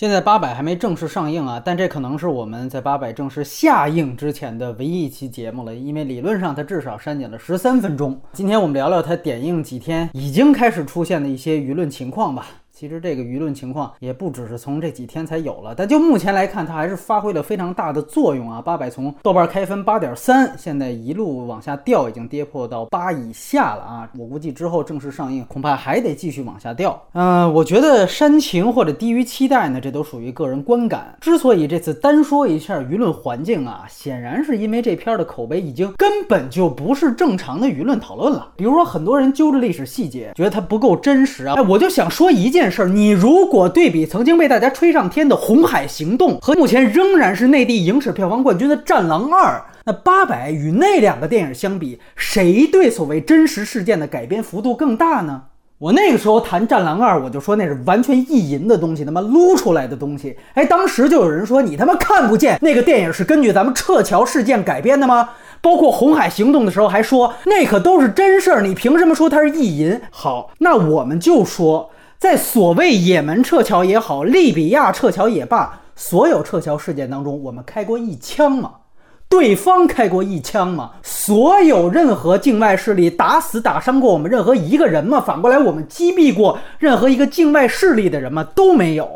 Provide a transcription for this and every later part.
现在八百还没正式上映啊，但这可能是我们在八百正式下映之前的唯一一期节目了，因为理论上它至少删减了十三分钟。今天我们聊聊它点映几天已经开始出现的一些舆论情况吧。其实这个舆论情况也不只是从这几天才有了，但就目前来看，它还是发挥了非常大的作用啊！八百从豆瓣开分八点三，现在一路往下掉，已经跌破到八以下了啊！我估计之后正式上映，恐怕还得继续往下掉。嗯，我觉得煽情或者低于期待呢，这都属于个人观感。之所以这次单说一下舆论环境啊，显然是因为这片的口碑已经根本就不是正常的舆论讨论了。比如说，很多人揪着历史细节，觉得它不够真实啊！哎，我就想说一件。事儿，你如果对比曾经被大家吹上天的《红海行动》和目前仍然是内地影史票房冠军的《战狼二》，那八百与那两个电影相比，谁对所谓真实事件的改编幅度更大呢？我那个时候谈《战狼二》，我就说那是完全意淫的东西，他妈撸出来的东西。哎，当时就有人说你他妈看不见那个电影是根据咱们撤侨事件改编的吗？包括《红海行动》的时候还说那可都是真事儿，你凭什么说它是意淫？好，那我们就说。在所谓也门撤侨也好，利比亚撤侨也罢，所有撤侨事件当中，我们开过一枪吗？对方开过一枪吗？所有任何境外势力打死打伤过我们任何一个人吗？反过来，我们击毙过任何一个境外势力的人吗？都没有，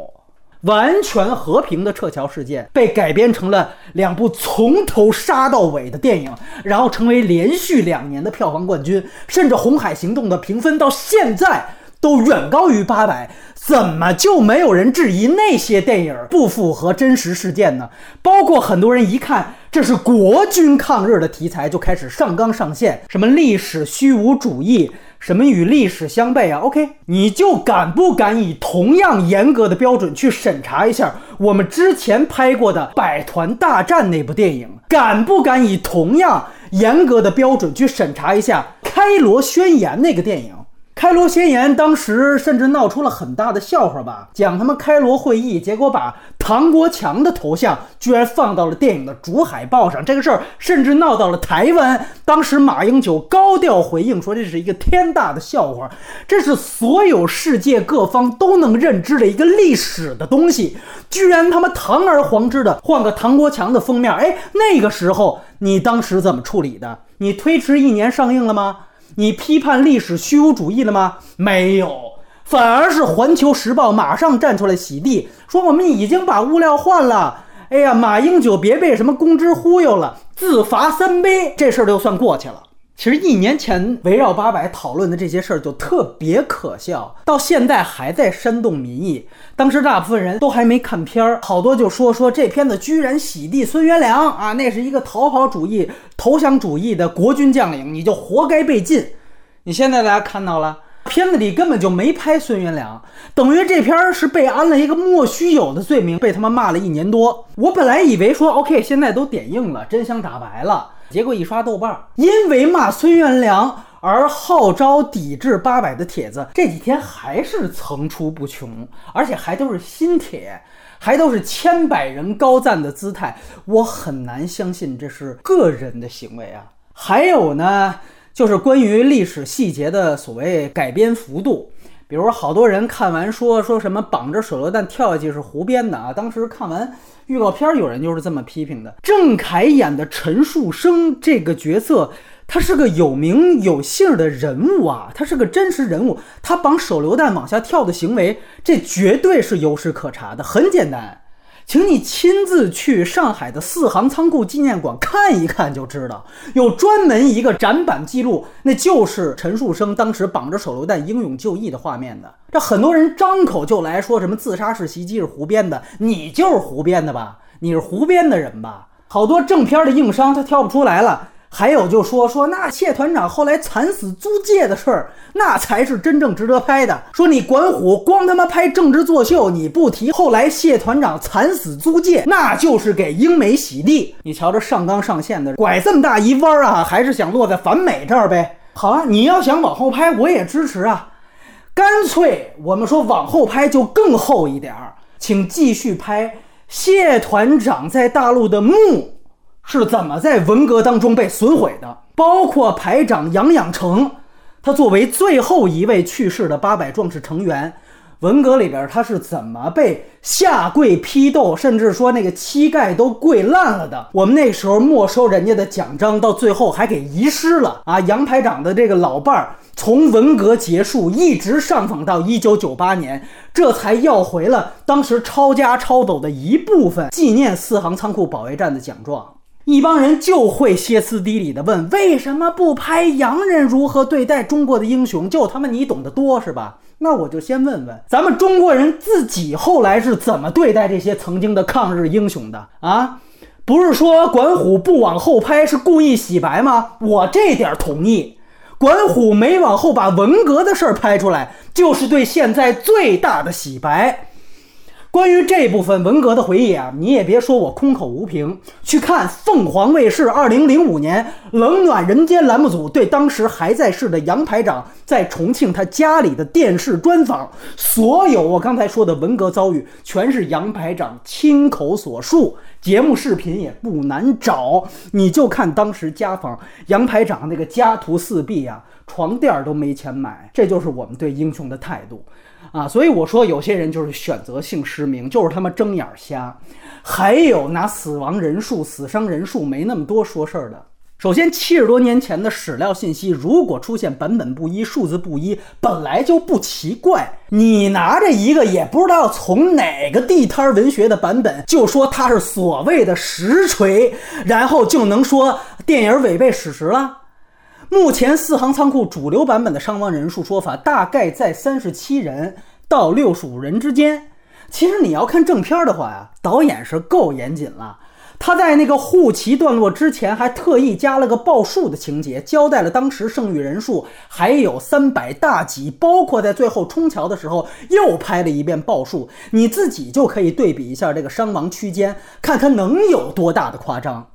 完全和平的撤侨事件被改编成了两部从头杀到尾的电影，然后成为连续两年的票房冠军，甚至《红海行动》的评分到现在。都远高于八百，怎么就没有人质疑那些电影不符合真实事件呢？包括很多人一看这是国军抗日的题材，就开始上纲上线，什么历史虚无主义，什么与历史相悖啊？OK，你就敢不敢以同样严格的标准去审查一下我们之前拍过的《百团大战》那部电影？敢不敢以同样严格的标准去审查一下《开罗宣言》那个电影？开罗宣言当时甚至闹出了很大的笑话吧，讲他们开罗会议，结果把唐国强的头像居然放到了电影的主海报上，这个事儿甚至闹到了台湾。当时马英九高调回应说这是一个天大的笑话，这是所有世界各方都能认知的一个历史的东西，居然他妈堂而皇之的换个唐国强的封面，哎，那个时候你当时怎么处理的？你推迟一年上映了吗？你批判历史虚无主义了吗？没有，反而是《环球时报》马上站出来洗地，说我们已经把物料换了。哎呀，马英九别被什么公知忽悠了，自罚三杯，这事儿就算过去了。其实一年前围绕八百讨论的这些事儿就特别可笑，到现在还在煽动民意。当时大部分人都还没看片儿，好多就说说这片子居然洗地孙元良啊，那是一个逃跑主义、投降主义的国军将领，你就活该被禁。你现在大家看到了，片子里根本就没拍孙元良，等于这片儿是被安了一个莫须有的罪名，被他们骂了一年多。我本来以为说 OK，现在都点映了，真相大白了。结果一刷豆瓣，因为骂孙元良而号召抵制八百的帖子，这几天还是层出不穷，而且还都是新帖，还都是千百人高赞的姿态，我很难相信这是个人的行为啊。还有呢，就是关于历史细节的所谓改编幅度。比如好多人看完说说什么绑着手榴弹跳下去是胡编的啊！当时看完预告片，有人就是这么批评的。郑恺演的陈树生这个角色，他是个有名有姓的人物啊，他是个真实人物，他绑手榴弹往下跳的行为，这绝对是有史可查的。很简单。请你亲自去上海的四行仓库纪念馆看一看，就知道有专门一个展板记录，那就是陈树生当时绑着手榴弹英勇就义的画面的。这很多人张口就来说什么自杀式袭击是胡编的，你就是胡编的吧？你是胡编的人吧？好多正片的硬伤他挑不出来了。还有就说说那谢团长后来惨死租界的事儿，那才是真正值得拍的。说你管虎光他妈拍政治作秀，你不提后来谢团长惨死租界，那就是给英美洗地。你瞧这上纲上线的，拐这么大一弯儿啊，还是想落在反美这儿呗？好啊，你要想往后拍，我也支持啊。干脆我们说往后拍就更厚一点儿，请继续拍谢团长在大陆的墓。是怎么在文革当中被损毁的？包括排长杨养成，他作为最后一位去世的八百壮士成员，文革里边他是怎么被下跪批斗，甚至说那个膝盖都跪烂了的。我们那时候没收人家的奖章，到最后还给遗失了啊！杨排长的这个老伴儿，从文革结束一直上访到一九九八年，这才要回了当时抄家抄走的一部分纪念四行仓库保卫战的奖状。一帮人就会歇斯底里的问：为什么不拍洋人如何对待中国的英雄？就他妈你懂得多是吧？那我就先问问咱们中国人自己后来是怎么对待这些曾经的抗日英雄的啊？不是说管虎不往后拍是故意洗白吗？我这点同意。管虎没往后把文革的事儿拍出来，就是对现在最大的洗白。关于这部分文革的回忆啊，你也别说我空口无凭，去看凤凰卫视二零零五年《冷暖人间》栏目组对当时还在世的杨排长在重庆他家里的电视专访，所有我刚才说的文革遭遇，全是杨排长亲口所述，节目视频也不难找，你就看当时家访杨排长那个家徒四壁啊，床垫都没钱买，这就是我们对英雄的态度。啊，所以我说有些人就是选择性失明，就是他妈睁眼瞎。还有拿死亡人数、死伤人数没那么多说事儿的。首先，七十多年前的史料信息，如果出现版本不一、数字不一，本来就不奇怪。你拿着一个也不知道从哪个地摊文学的版本，就说它是所谓的实锤，然后就能说电影违背史实了？目前四行仓库主流版本的伤亡人数说法大概在三十七人到六十五人之间。其实你要看正片的话呀，导演是够严谨了。他在那个护旗段落之前还特意加了个报数的情节，交代了当时剩余人数还有三百大几，包括在最后冲桥的时候又拍了一遍报数。你自己就可以对比一下这个伤亡区间，看看能有多大的夸张。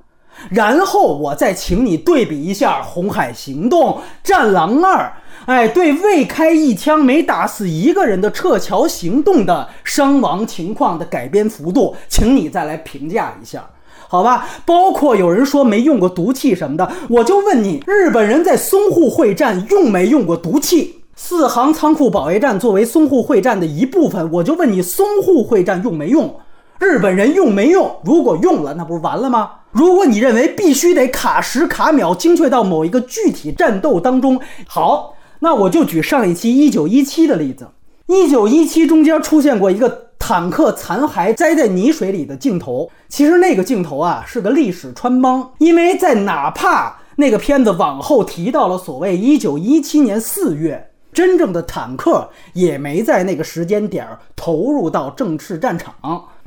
然后我再请你对比一下《红海行动》《战狼二》，哎，对未开一枪没打死一个人的撤侨行动的伤亡情况的改编幅度，请你再来评价一下，好吧？包括有人说没用过毒气什么的，我就问你，日本人在淞沪会战用没用过毒气？四行仓库保卫战作为淞沪会战的一部分，我就问你，淞沪会战用没用？日本人用没用？如果用了，那不是完了吗？如果你认为必须得卡时卡秒精确到某一个具体战斗当中，好，那我就举上一期一九一七的例子。一九一七中间出现过一个坦克残骸栽在泥水里的镜头，其实那个镜头啊是个历史穿帮，因为在哪怕那个片子往后提到了所谓一九一七年四月，真正的坦克也没在那个时间点投入到正式战场。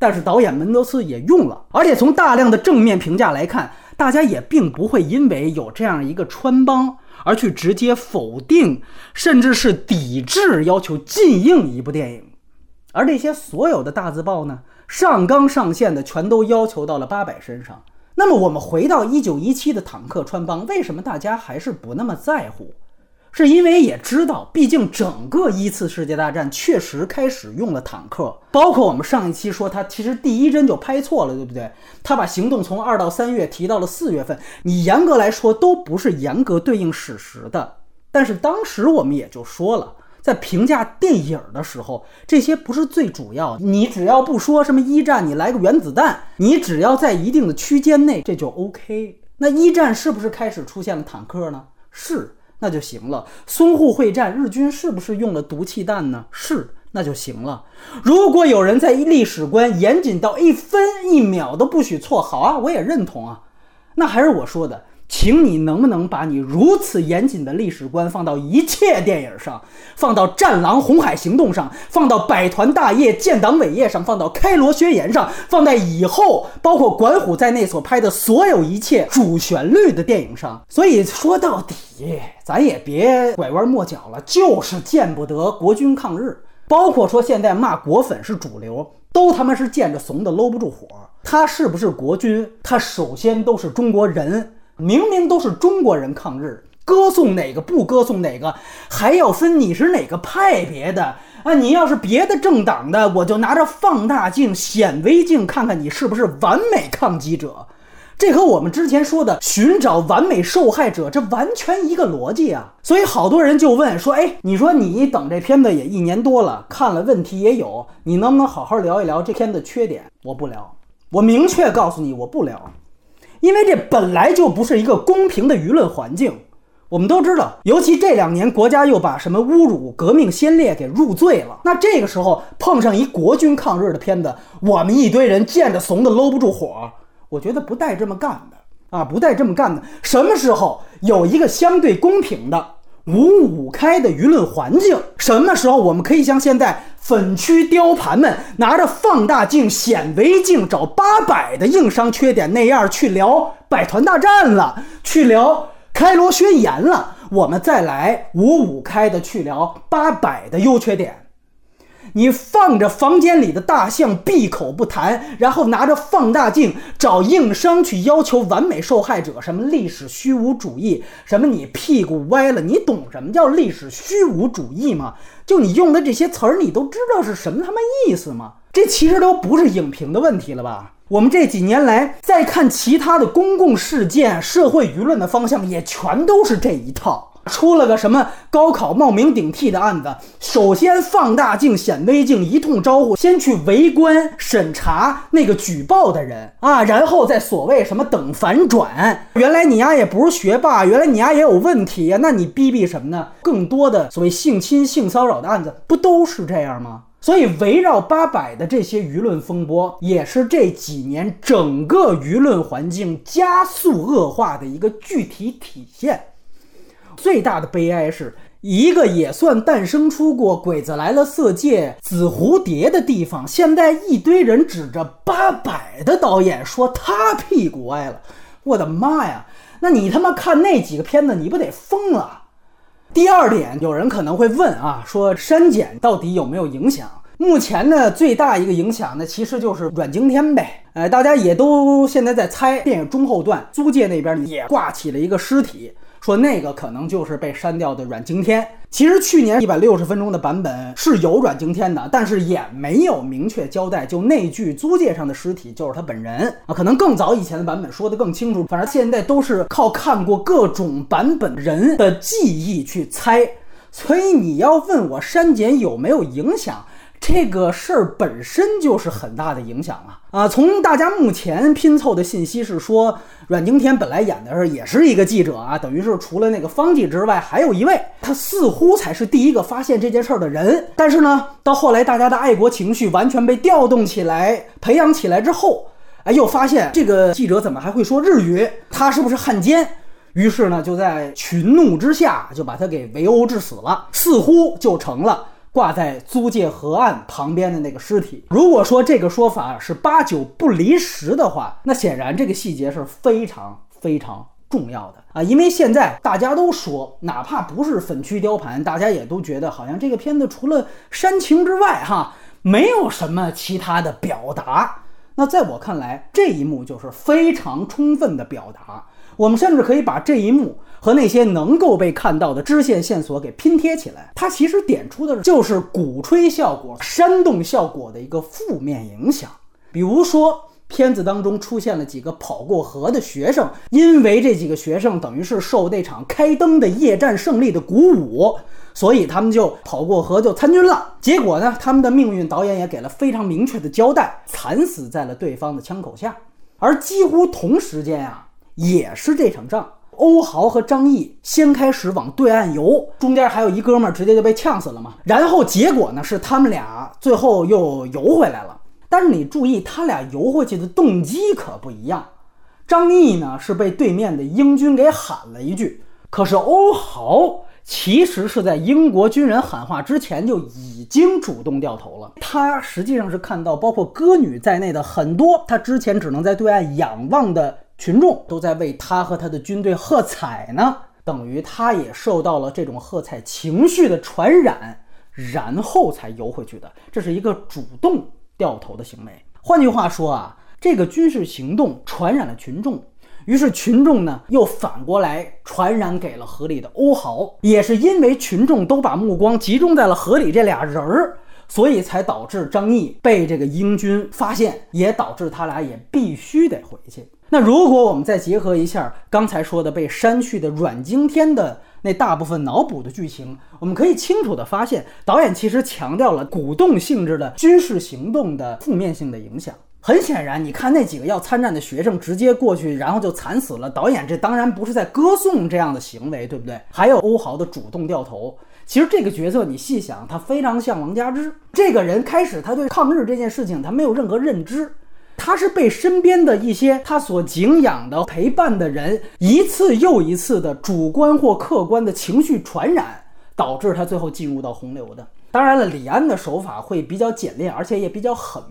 但是导演门德斯也用了，而且从大量的正面评价来看，大家也并不会因为有这样一个穿帮而去直接否定，甚至是抵制，要求禁映一部电影。而这些所有的大字报呢，上纲上线的全都要求到了八百身上。那么我们回到一九一七的坦克穿帮，为什么大家还是不那么在乎？是因为也知道，毕竟整个一次世界大战确实开始用了坦克，包括我们上一期说他其实第一帧就拍错了，对不对？他把行动从二到三月提到了四月份，你严格来说都不是严格对应史实的。但是当时我们也就说了，在评价电影的时候，这些不是最主要的。你只要不说什么一战，你来个原子弹，你只要在一定的区间内，这就 OK。那一战是不是开始出现了坦克呢？是。那就行了。淞沪会战，日军是不是用了毒气弹呢？是，那就行了。如果有人在历史观严谨到一分一秒都不许错，好啊，我也认同啊。那还是我说的。请你能不能把你如此严谨的历史观放到一切电影上，放到《战狼》《红海行动》上，放到《百团大业》《建党伟业》上，放到《开罗宣言》上，放在以后包括管虎在内所拍的所有一切主旋律的电影上。所以说到底，咱也别拐弯抹角了，就是见不得国军抗日。包括说现在骂国粉是主流，都他妈是见着怂的搂不住火。他是不是国军？他首先都是中国人。明明都是中国人抗日，歌颂哪个不歌颂哪个，还要分你是哪个派别的啊？你要是别的政党的，我就拿着放大镜、显微镜看看你是不是完美抗击者。这和我们之前说的寻找完美受害者，这完全一个逻辑啊！所以好多人就问说：“哎，你说你等这片子也一年多了，看了问题也有，你能不能好好聊一聊这片子缺点？”我不聊，我明确告诉你，我不聊，因为这本来就不是一个公平的舆论环境。我们都知道，尤其这两年，国家又把什么侮辱革命先烈给入罪了。那这个时候碰上一国军抗日的片子，我们一堆人见着怂的搂不住火。我觉得不带这么干的啊，不带这么干的。什么时候有一个相对公平的五五开的舆论环境？什么时候我们可以像现在粉区雕盘们拿着放大镜、显微镜找八百的硬伤缺点那样去聊百团大战了，去聊？开罗宣言了，我们再来五五开的去聊八百的优缺点。你放着房间里的大象闭口不谈，然后拿着放大镜找硬伤去要求完美受害者，什么历史虚无主义，什么你屁股歪了，你懂什么叫历史虚无主义吗？就你用的这些词儿，你都知道是什么他妈意思吗？这其实都不是影评的问题了吧？我们这几年来再看其他的公共事件、社会舆论的方向，也全都是这一套。出了个什么高考冒名顶替的案子，首先放大镜、显微镜一通招呼，先去围观审查那个举报的人啊，然后再所谓什么等反转。原来你丫也不是学霸，原来你丫也有问题呀？那你逼逼什么呢？更多的所谓性侵、性骚扰的案子，不都是这样吗？所以，围绕八百的这些舆论风波，也是这几年整个舆论环境加速恶化的一个具体体现。最大的悲哀是一个也算诞生出过《鬼子来了》色戒、紫蝴蝶的地方，现在一堆人指着八百的导演说他屁股歪了。我的妈呀！那你他妈看那几个片子，你不得疯了？第二点，有人可能会问啊，说删减到底有没有影响？目前呢，最大一个影响呢，其实就是阮经天呗。哎，大家也都现在在猜，电影中后段租界那边也挂起了一个尸体。说那个可能就是被删掉的阮经天。其实去年一百六十分钟的版本是有阮经天的，但是也没有明确交代，就那具租界上的尸体就是他本人啊。可能更早以前的版本说的更清楚，反正现在都是靠看过各种版本人的记忆去猜。所以你要问我删减有没有影响？这个事儿本身就是很大的影响啊啊！从大家目前拼凑的信息是说，阮经天本来演的是也是一个记者啊，等于是除了那个方剂之外，还有一位，他似乎才是第一个发现这件事儿的人。但是呢，到后来大家的爱国情绪完全被调动起来、培养起来之后，哎，又发现这个记者怎么还会说日语？他是不是汉奸？于是呢，就在群怒之下就把他给围殴致死了，似乎就成了。挂在租界河岸旁边的那个尸体，如果说这个说法是八九不离十的话，那显然这个细节是非常非常重要的啊！因为现在大家都说，哪怕不是粉区雕盘，大家也都觉得好像这个片子除了煽情之外，哈，没有什么其他的表达。那在我看来，这一幕就是非常充分的表达。我们甚至可以把这一幕。和那些能够被看到的支线线索给拼贴起来，它其实点出的就是鼓吹效果、煽动效果的一个负面影响。比如说，片子当中出现了几个跑过河的学生，因为这几个学生等于是受那场开灯的夜战胜利的鼓舞，所以他们就跑过河就参军了。结果呢，他们的命运导演也给了非常明确的交代，惨死在了对方的枪口下。而几乎同时间啊，也是这场仗。欧豪和张译先开始往对岸游，中间还有一哥们儿直接就被呛死了嘛。然后结果呢是他们俩最后又游回来了。但是你注意，他俩游回去的动机可不一样。张译呢是被对面的英军给喊了一句，可是欧豪其实是在英国军人喊话之前就已经主动掉头了。他实际上是看到包括歌女在内的很多他之前只能在对岸仰望的。群众都在为他和他的军队喝彩呢，等于他也受到了这种喝彩情绪的传染，然后才游回去的。这是一个主动掉头的行为。换句话说啊，这个军事行动传染了群众，于是群众呢又反过来传染给了河里的欧豪。也是因为群众都把目光集中在了河里这俩人儿，所以才导致张毅被这个英军发现，也导致他俩也必须得回去。那如果我们再结合一下刚才说的被删去的阮经天的那大部分脑补的剧情，我们可以清楚地发现，导演其实强调了鼓动性质的军事行动的负面性的影响。很显然，你看那几个要参战的学生直接过去，然后就惨死了。导演这当然不是在歌颂这样的行为，对不对？还有欧豪的主动掉头，其实这个角色你细想，他非常像王佳芝。这个人开始他对抗日这件事情他没有任何认知，他是被身边的一些他所敬仰的陪伴的人一次又一次的主观或客观的情绪传染，导致他最后进入到洪流的。当然了，李安的手法会比较简练，而且也比较狠。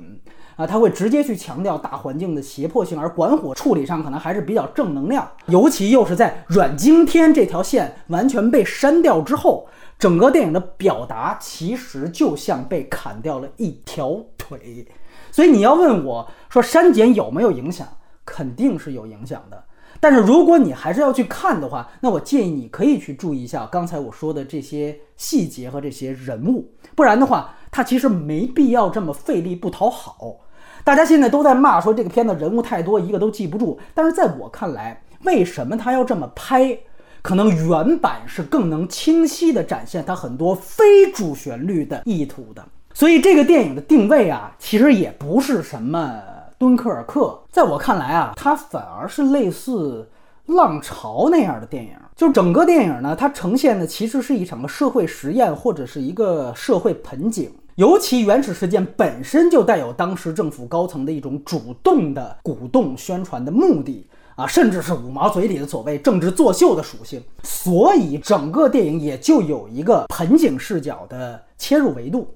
啊，他会直接去强调大环境的胁迫性，而管火处理上可能还是比较正能量，尤其又是在阮经天这条线完全被删掉之后，整个电影的表达其实就像被砍掉了一条腿。所以你要问我说删减有没有影响，肯定是有影响的。但是如果你还是要去看的话，那我建议你可以去注意一下刚才我说的这些细节和这些人物，不然的话。他其实没必要这么费力不讨好。大家现在都在骂说这个片子人物太多，一个都记不住。但是在我看来，为什么他要这么拍？可能原版是更能清晰地展现他很多非主旋律的意图的。所以这个电影的定位啊，其实也不是什么敦刻尔克。在我看来啊，它反而是类似浪潮那样的电影。就整个电影呢，它呈现的其实是一场社会实验，或者是一个社会盆景。尤其原始事件本身就带有当时政府高层的一种主动的鼓动宣传的目的啊，甚至是五毛嘴里的所谓政治作秀的属性，所以整个电影也就有一个盆景视角的切入维度。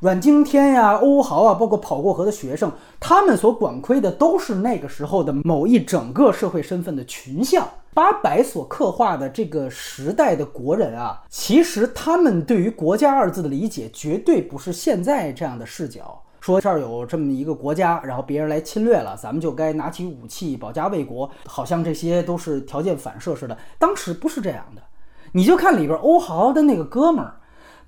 阮经天呀、欧豪啊，包括跑过河的学生，他们所管窥的都是那个时候的某一整个社会身份的群像。八百所刻画的这个时代的国人啊，其实他们对于“国家”二字的理解，绝对不是现在这样的视角。说这儿有这么一个国家，然后别人来侵略了，咱们就该拿起武器保家卫国，好像这些都是条件反射似的。当时不是这样的，你就看里边欧豪的那个哥们儿。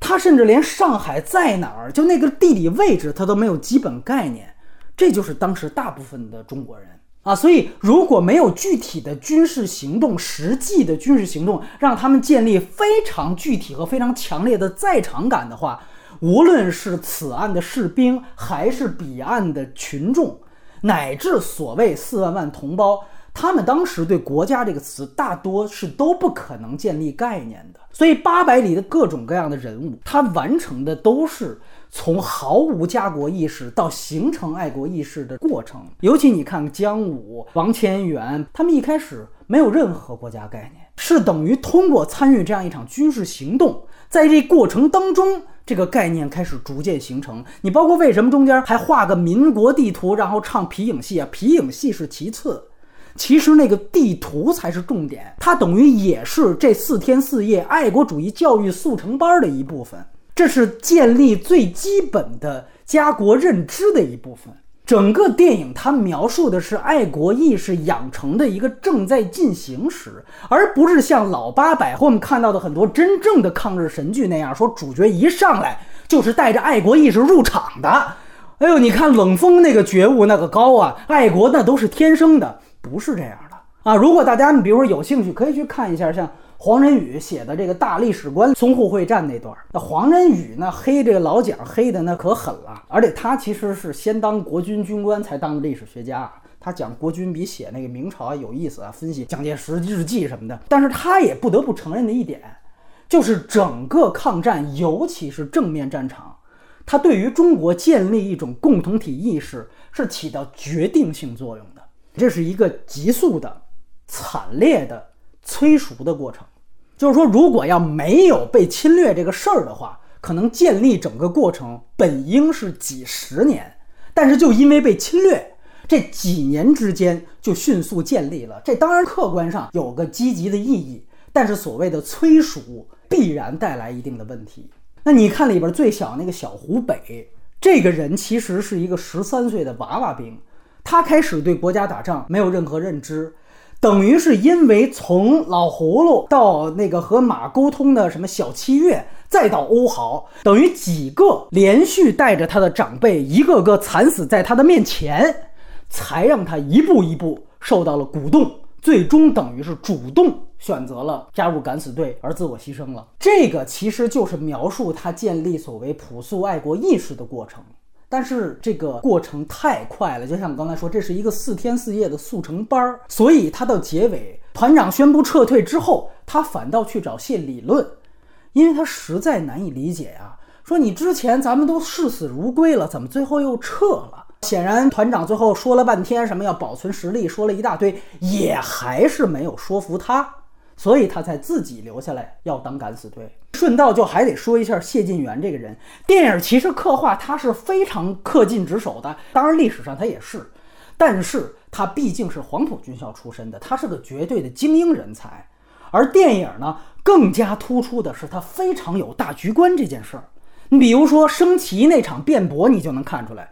他甚至连上海在哪儿，就那个地理位置，他都没有基本概念。这就是当时大部分的中国人啊。所以，如果没有具体的军事行动、实际的军事行动，让他们建立非常具体和非常强烈的在场感的话，无论是此岸的士兵，还是彼岸的群众，乃至所谓四万万同胞。他们当时对“国家”这个词，大多是都不可能建立概念的。所以八百里的各种各样的人物，他完成的都是从毫无家国意识到形成爱国意识的过程。尤其你看姜武、王千源，他们一开始没有任何国家概念，是等于通过参与这样一场军事行动，在这过程当中，这个概念开始逐渐形成。你包括为什么中间还画个民国地图，然后唱皮影戏啊？皮影戏是其次。其实那个地图才是重点，它等于也是这四天四夜爱国主义教育速成班的一部分，这是建立最基本的家国认知的一部分。整个电影它描述的是爱国意识养成的一个正在进行时，而不是像老八百或我们看到的很多真正的抗日神剧那样，说主角一上来就是带着爱国意识入场的。哎呦，你看冷锋那个觉悟那个高啊，爱国那都是天生的。不是这样的啊！如果大家你比如说有兴趣，可以去看一下像黄仁宇写的这个大历史观淞沪会战那段。那黄仁宇呢黑这个老蒋黑的那可狠了，而且他其实是先当国军军官才当的历史学家。他讲国军比写那个明朝有意思啊，分析蒋介石日记什么的。但是他也不得不承认的一点，就是整个抗战，尤其是正面战场，他对于中国建立一种共同体意识是起到决定性作用。这是一个急速的、惨烈的催熟的过程。就是说，如果要没有被侵略这个事儿的话，可能建立整个过程本应是几十年，但是就因为被侵略，这几年之间就迅速建立了。这当然客观上有个积极的意义，但是所谓的催熟必然带来一定的问题。那你看里边最小那个小湖北这个人，其实是一个十三岁的娃娃兵。他开始对国家打仗没有任何认知，等于是因为从老葫芦到那个和马沟通的什么小七月，再到欧豪，等于几个连续带着他的长辈一个个惨死在他的面前，才让他一步一步受到了鼓动，最终等于是主动选择了加入敢死队而自我牺牲了。这个其实就是描述他建立所谓朴素爱国意识的过程。但是这个过程太快了，就像我刚才说，这是一个四天四夜的速成班儿，所以他到结尾，团长宣布撤退之后，他反倒去找谢理论，因为他实在难以理解呀。说你之前咱们都视死如归了，怎么最后又撤了？显然团长最后说了半天什么要保存实力，说了一大堆，也还是没有说服他，所以他才自己留下来要当敢死队。顺道就还得说一下谢晋元这个人，电影其实刻画他是非常恪尽职守的，当然历史上他也是，但是他毕竟是黄埔军校出身的，他是个绝对的精英人才。而电影呢，更加突出的是他非常有大局观这件事儿。你比如说升旗那场辩驳，你就能看出来，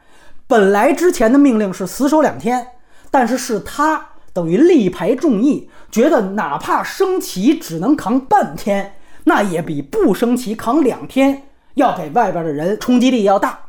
本来之前的命令是死守两天，但是是他等于力排众议，觉得哪怕升旗只能扛半天。那也比不升旗扛两天要给外边的人冲击力要大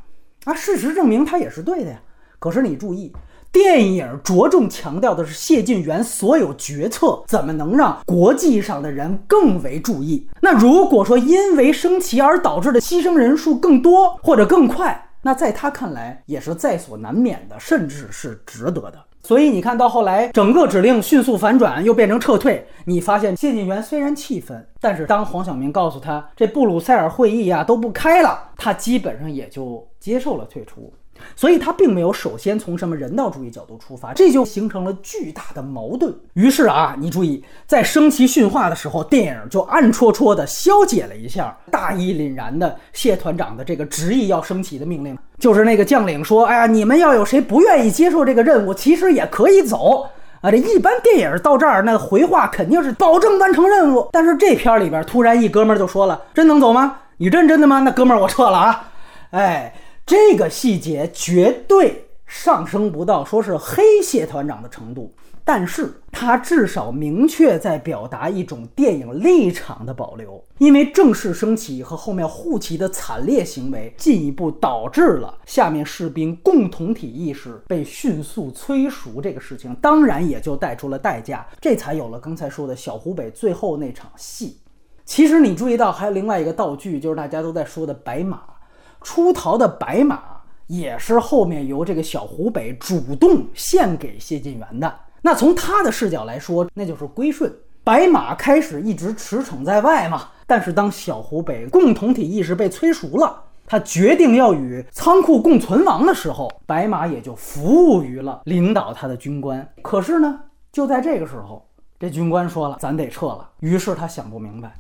啊！事实证明他也是对的呀。可是你注意，电影着重强调的是谢晋元所有决策怎么能让国际上的人更为注意。那如果说因为升旗而导致的牺牲人数更多或者更快，那在他看来也是在所难免的，甚至是值得的。所以你看到后来，整个指令迅速反转，又变成撤退。你发现谢晋元虽然气愤，但是当黄晓明告诉他这布鲁塞尔会议呀都不开了，他基本上也就接受了退出。所以他并没有首先从什么人道主义角度出发，这就形成了巨大的矛盾。于是啊，你注意，在升旗训话的时候，电影就暗戳戳地消解了一下大义凛然的谢团长的这个执意要升旗的命令。就是那个将领说：“哎呀，你们要有谁不愿意接受这个任务，其实也可以走啊。”这一般电影到这儿，那回话肯定是保证完成任务。但是这片里边突然一哥们儿就说了：“真能走吗？你认真的吗？那哥们儿我撤了啊！”哎。这个细节绝对上升不到说是黑谢团长的程度，但是他至少明确在表达一种电影立场的保留。因为正式升旗和后面护旗的惨烈行为，进一步导致了下面士兵共同体意识被迅速催熟，这个事情当然也就带出了代价，这才有了刚才说的小湖北最后那场戏。其实你注意到还有另外一个道具，就是大家都在说的白马。出逃的白马也是后面由这个小湖北主动献给谢晋元的。那从他的视角来说，那就是归顺。白马开始一直驰骋在外嘛，但是当小湖北共同体意识被催熟了，他决定要与仓库共存亡的时候，白马也就服务于了领导他的军官。可是呢，就在这个时候，这军官说了：“咱得撤了。”于是他想不明白。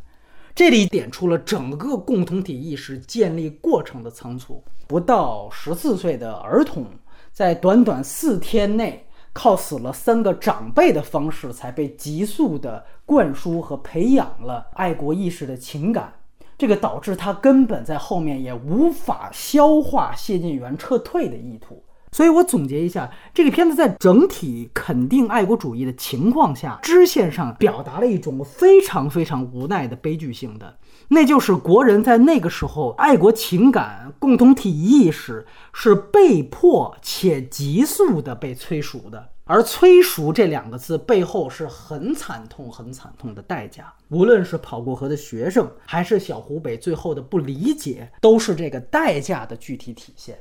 这里点出了整个共同体意识建立过程的仓促。不到十四岁的儿童，在短短四天内，靠死了三个长辈的方式，才被急速的灌输和培养了爱国意识的情感。这个导致他根本在后面也无法消化谢晋元撤退的意图。所以我总结一下，这个片子在整体肯定爱国主义的情况下，支线上表达了一种非常非常无奈的悲剧性的，那就是国人在那个时候爱国情感、共同体意识是被迫且急速的被催熟的，而催熟这两个字背后是很惨痛、很惨痛的代价。无论是跑过河的学生，还是小湖北最后的不理解，都是这个代价的具体体现。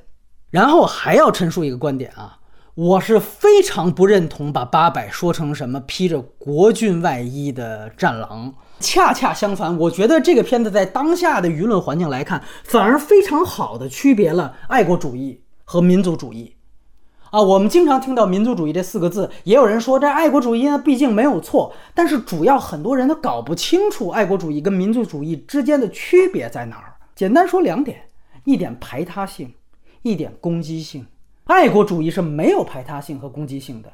然后还要陈述一个观点啊，我是非常不认同把八百说成什么披着国军外衣的战狼。恰恰相反，我觉得这个片子在当下的舆论环境来看，反而非常好的区别了爱国主义和民族主义。啊，我们经常听到民族主义这四个字，也有人说这爱国主义呢，毕竟没有错。但是主要很多人都搞不清楚爱国主义跟民族主义之间的区别在哪儿。简单说两点，一点排他性。一点攻击性，爱国主义是没有排他性和攻击性的，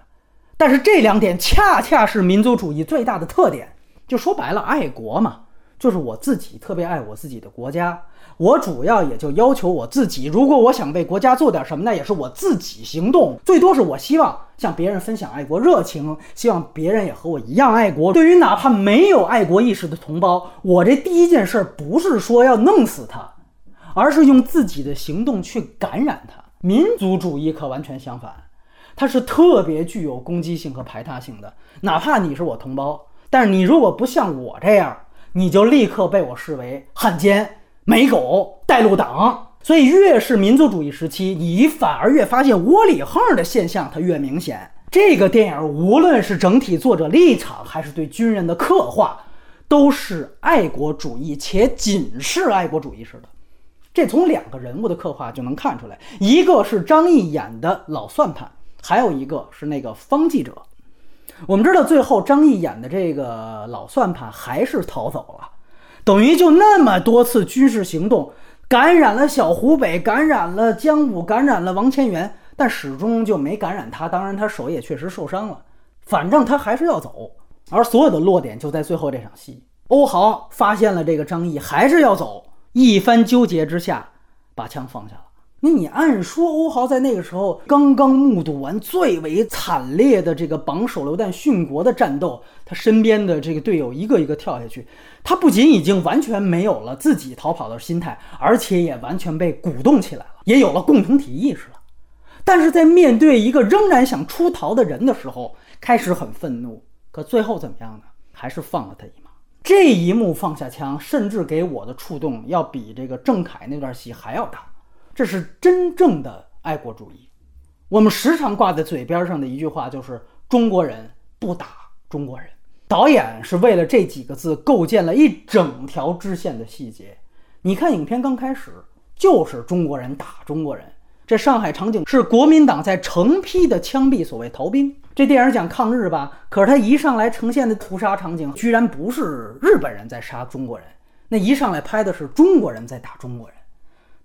但是这两点恰恰是民族主义最大的特点。就说白了，爱国嘛，就是我自己特别爱我自己的国家，我主要也就要求我自己。如果我想为国家做点什么，那也是我自己行动，最多是我希望向别人分享爱国热情，希望别人也和我一样爱国。对于哪怕没有爱国意识的同胞，我这第一件事不是说要弄死他。而是用自己的行动去感染他。民族主义可完全相反，它是特别具有攻击性和排他性的。哪怕你是我同胞，但是你如果不像我这样，你就立刻被我视为汉奸、美狗、带路党。所以，越是民族主义时期，你反而越发现窝里横的现象，它越明显。这个电影无论是整体作者立场，还是对军人的刻画，都是爱国主义，且仅是爱国主义式的。这从两个人物的刻画就能看出来，一个是张译演的老算盘，还有一个是那个方记者。我们知道，最后张译演的这个老算盘还是逃走了，等于就那么多次军事行动。感染了小湖北，感染了江武，感染了王千源，但始终就没感染他。当然，他手也确实受伤了。反正他还是要走，而所有的落点就在最后这场戏。欧豪发现了这个张译还是要走，一番纠结之下，把枪放下了。那你按说，欧豪在那个时候刚刚目睹完最为惨烈的这个绑手榴弹殉国的战斗，他身边的这个队友一个一个跳下去，他不仅已经完全没有了自己逃跑的心态，而且也完全被鼓动起来了，也有了共同体意识了。但是在面对一个仍然想出逃的人的时候，开始很愤怒，可最后怎么样呢？还是放了他一马。这一幕放下枪，甚至给我的触动要比这个郑恺那段戏还要大。这是真正的爱国主义。我们时常挂在嘴边上的一句话就是“中国人不打中国人”。导演是为了这几个字构建了一整条支线的细节。你看，影片刚开始就是中国人打中国人。这上海场景是国民党在成批的枪毙所谓逃兵。这电影讲抗日吧，可是他一上来呈现的屠杀场景，居然不是日本人在杀中国人，那一上来拍的是中国人在打中国人。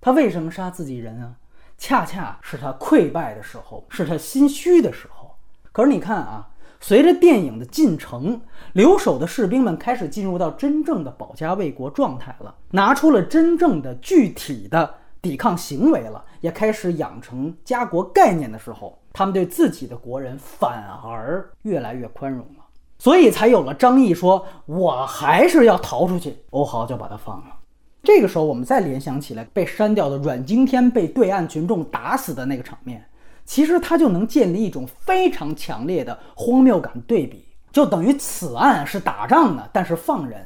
他为什么杀自己人啊？恰恰是他溃败的时候，是他心虚的时候。可是你看啊，随着电影的进程，留守的士兵们开始进入到真正的保家卫国状态了，拿出了真正的具体的抵抗行为了，也开始养成家国概念的时候，他们对自己的国人反而越来越宽容了，所以才有了张毅说：“我还是要逃出去。”欧豪就把他放了。这个时候，我们再联想起来被删掉的阮经天被对岸群众打死的那个场面，其实他就能建立一种非常强烈的荒谬感对比，就等于此岸是打仗呢，但是放人；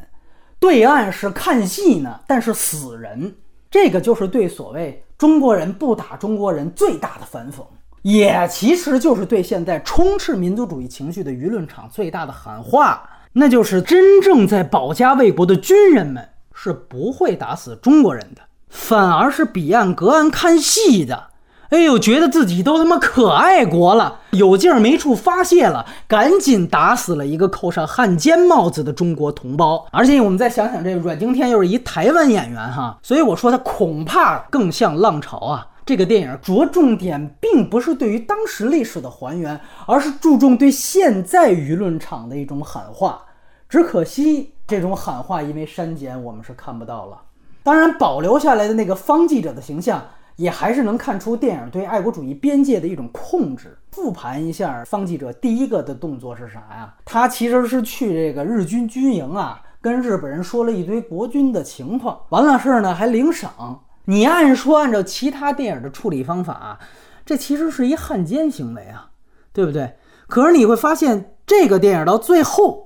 对岸是看戏呢，但是死人。这个就是对所谓中国人不打中国人最大的反讽，也其实就是对现在充斥民族主义情绪的舆论场最大的喊话，那就是真正在保家卫国的军人们。是不会打死中国人的，反而是彼岸隔岸看戏的。哎呦，觉得自己都他妈可爱国了，有劲儿没处发泄了，赶紧打死了。一个扣上汉奸帽子的中国同胞。而且我们再想想，这阮经天又是一台湾演员哈，所以我说他恐怕更像浪潮啊。这个电影着重点并不是对于当时历史的还原，而是注重对现在舆论场的一种喊话。只可惜。这种喊话因为删减，我们是看不到了。当然，保留下来的那个方记者的形象，也还是能看出电影对爱国主义边界的一种控制。复盘一下，方记者第一个的动作是啥呀？他其实是去这个日军军营啊，跟日本人说了一堆国军的情况，完了事儿呢还领赏。你按说按照其他电影的处理方法，这其实是一汉奸行为啊，对不对？可是你会发现，这个电影到最后。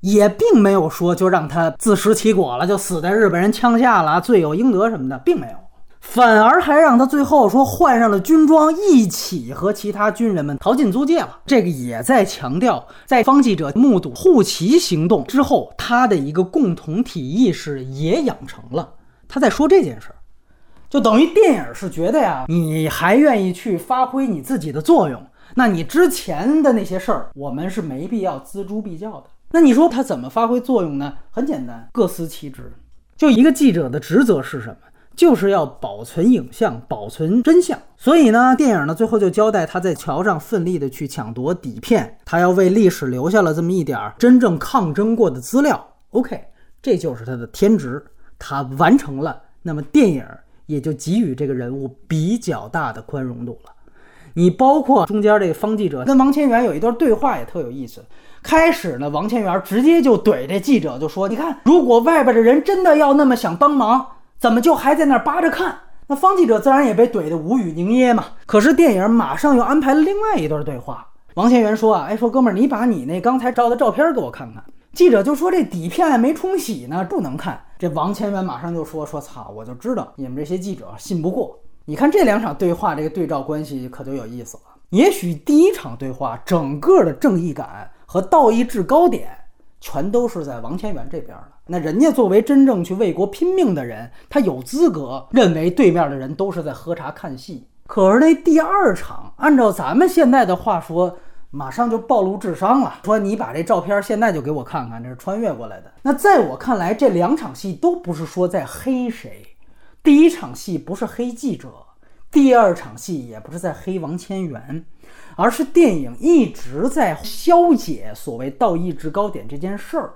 也并没有说就让他自食其果了，就死在日本人枪下了，罪有应得什么的，并没有，反而还让他最后说换上了军装，一起和其他军人们逃进租界了。这个也在强调，在方记者目睹护旗行动之后，他的一个共同体意识也养成了。他在说这件事儿，就等于电影是觉得呀，你还愿意去发挥你自己的作用，那你之前的那些事儿，我们是没必要锱铢必较的。那你说他怎么发挥作用呢？很简单，各司其职。就一个记者的职责是什么？就是要保存影像，保存真相。所以呢，电影呢最后就交代他在桥上奋力的去抢夺底片，他要为历史留下了这么一点儿真正抗争过的资料。OK，这就是他的天职，他完成了。那么电影也就给予这个人物比较大的宽容度了。你包括中间这个方记者跟王千源有一段对话也特有意思。开始呢，王千源直接就怼这记者，就说：“你看，如果外边的人真的要那么想帮忙，怎么就还在那扒着看？那方记者自然也被怼得无语凝噎嘛。可是电影马上又安排了另外一段对话。王千源说啊，哎，说哥们儿，你把你那刚才照的照片给我看看。记者就说这底片还没冲洗呢，不能看。这王千源马上就说说操，我就知道你们这些记者信不过。你看这两场对话，这个对照关系可就有意思了。也许第一场对话，整个的正义感和道义制高点，全都是在王千源这边的。那人家作为真正去为国拼命的人，他有资格认为对面的人都是在喝茶看戏。可是那第二场，按照咱们现在的话说。马上就暴露智商了，说你把这照片现在就给我看看，这是穿越过来的。那在我看来，这两场戏都不是说在黑谁，第一场戏不是黑记者，第二场戏也不是在黑王千源，而是电影一直在消解所谓道义制高点这件事儿。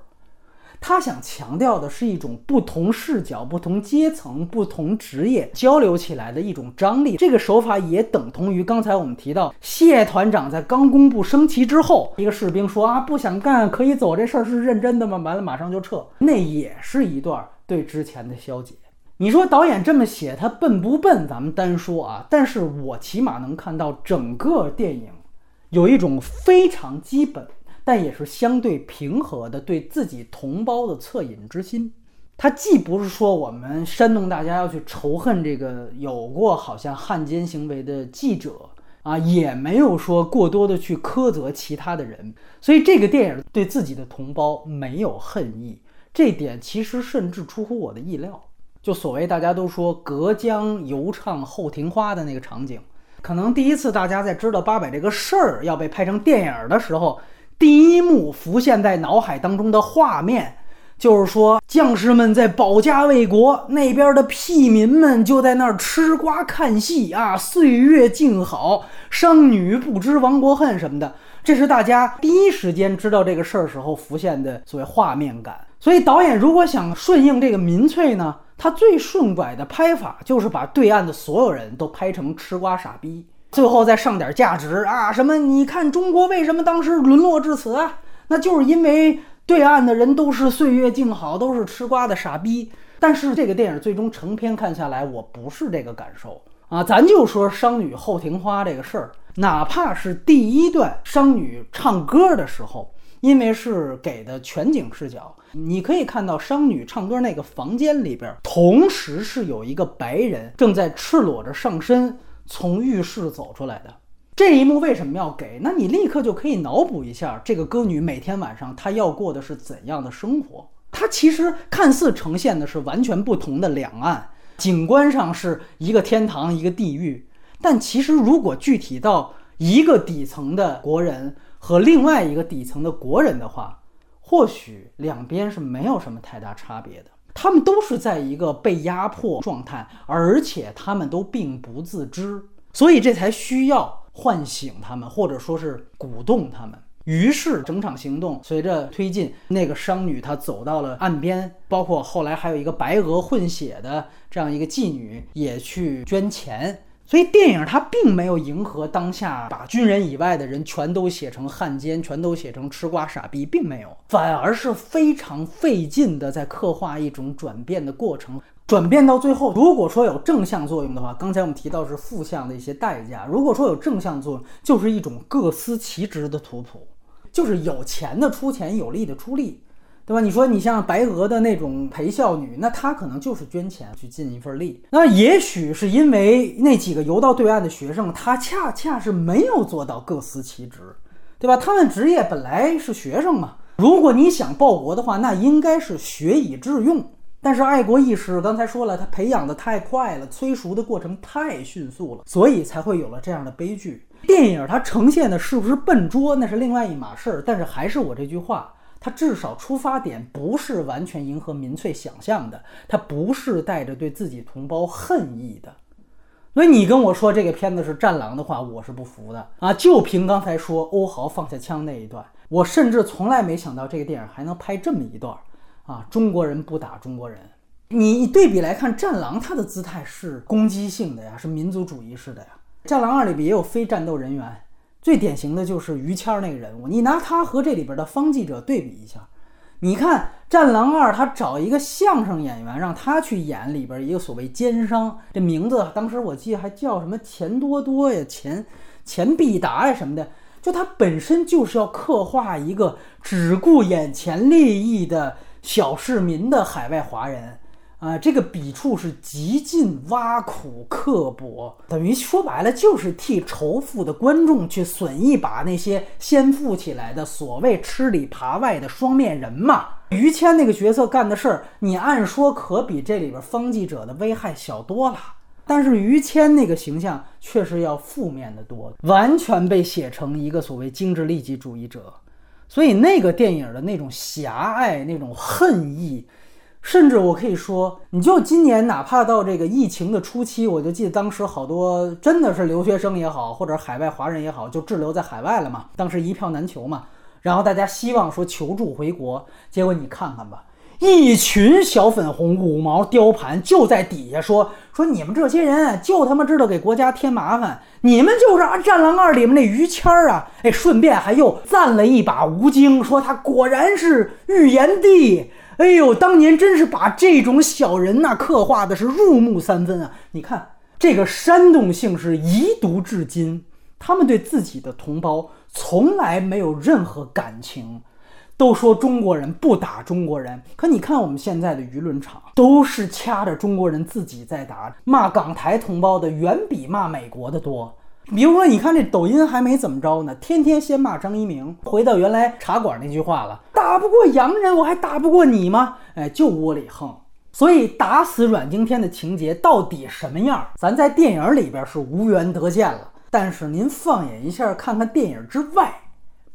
他想强调的是一种不同视角、不同阶层、不同职业交流起来的一种张力。这个手法也等同于刚才我们提到谢团长在刚公布升旗之后，一个士兵说啊不想干可以走，这事儿是认真的吗？完了马上就撤，那也是一段对之前的消解。你说导演这么写他笨不笨？咱们单说啊，但是我起码能看到整个电影有一种非常基本。但也是相对平和的对自己同胞的恻隐之心。他既不是说我们煽动大家要去仇恨这个有过好像汉奸行为的记者啊，也没有说过多的去苛责其他的人。所以这个电影对自己的同胞没有恨意，这点其实甚至出乎我的意料。就所谓大家都说隔江犹唱后庭花的那个场景，可能第一次大家在知道八百这个事儿要被拍成电影的时候。第一幕浮现在脑海当中的画面，就是说将士们在保家卫国，那边的屁民们就在那儿吃瓜看戏啊，岁月静好，商女不知亡国恨什么的，这是大家第一时间知道这个事儿时候浮现的所谓画面感。所以导演如果想顺应这个民粹呢，他最顺拐的拍法就是把对岸的所有人都拍成吃瓜傻逼。最后再上点价值啊！什么？你看中国为什么当时沦落至此啊？那就是因为对岸的人都是岁月静好，都是吃瓜的傻逼。但是这个电影最终成片看下来，我不是这个感受啊！咱就说商女后庭花这个事儿，哪怕是第一段商女唱歌的时候，因为是给的全景视角，你可以看到商女唱歌那个房间里边，同时是有一个白人正在赤裸着上身。从浴室走出来的这一幕为什么要给？那你立刻就可以脑补一下，这个歌女每天晚上她要过的是怎样的生活？她其实看似呈现的是完全不同的两岸，景观上是一个天堂一个地狱，但其实如果具体到一个底层的国人和另外一个底层的国人的话，或许两边是没有什么太大差别的。他们都是在一个被压迫状态，而且他们都并不自知，所以这才需要唤醒他们，或者说是鼓动他们。于是整场行动随着推进，那个商女她走到了岸边，包括后来还有一个白俄混血的这样一个妓女也去捐钱。所以电影它并没有迎合当下，把军人以外的人全都写成汉奸，全都写成吃瓜傻逼，并没有，反而是非常费劲的在刻画一种转变的过程。转变到最后，如果说有正向作用的话，刚才我们提到是负向的一些代价；如果说有正向作用，就是一种各司其职的图谱，就是有钱的出钱，有力的出力。对吧？你说你像白俄的那种陪笑女，那她可能就是捐钱去尽一份力。那也许是因为那几个游到对岸的学生，他恰恰是没有做到各司其职，对吧？他们职业本来是学生嘛。如果你想报国的话，那应该是学以致用。但是爱国意识刚才说了，他培养的太快了，催熟的过程太迅速了，所以才会有了这样的悲剧。电影它呈现的是不是笨拙，那是另外一码事儿。但是还是我这句话。它至少出发点不是完全迎合民粹想象的，它不是带着对自己同胞恨意的。所以你跟我说这个片子是战狼的话，我是不服的啊！就凭刚才说欧豪放下枪那一段，我甚至从来没想到这个电影还能拍这么一段啊！中国人不打中国人，你对比来看，战狼它的姿态是攻击性的呀，是民族主义式的呀。战狼二里边也有非战斗人员。最典型的就是于谦儿那个人物，你拿他和这里边的方记者对比一下，你看《战狼二》，他找一个相声演员让他去演里边一个所谓奸商，这名字当时我记得还叫什么钱多多呀、钱钱必达呀什么的。就他本身就是要刻画一个只顾眼前利益的小市民的海外华人。啊，这个笔触是极尽挖苦刻薄，等于说白了就是替仇富的观众去损一把那些先富起来的所谓吃里扒外的双面人嘛。于谦那个角色干的事儿，你按说可比这里边方记者的危害小多了，但是于谦那个形象却是要负面的多，完全被写成一个所谓精致利己主义者，所以那个电影的那种狭隘、那种恨意。甚至我可以说，你就今年哪怕到这个疫情的初期，我就记得当时好多真的是留学生也好，或者海外华人也好，就滞留在海外了嘛。当时一票难求嘛，然后大家希望说求助回国，结果你看看吧，一群小粉红五毛雕盘就在底下说说你们这些人就他妈知道给国家添麻烦，你们就是啊《战狼二》里面那于谦儿啊，哎，顺便还又赞了一把吴京，说他果然是预言帝。哎呦，当年真是把这种小人呐刻画的是入木三分啊！你看这个煽动性是遗毒至今，他们对自己的同胞从来没有任何感情，都说中国人不打中国人，可你看我们现在的舆论场都是掐着中国人自己在打，骂港台同胞的远比骂美国的多。比如说，你看这抖音还没怎么着呢，天天先骂张一鸣，回到原来茶馆那句话了：打不过洋人，我还打不过你吗？哎，就窝里横。所以打死阮经天的情节到底什么样，咱在电影里边是无缘得见了。但是您放眼一下，看看电影之外，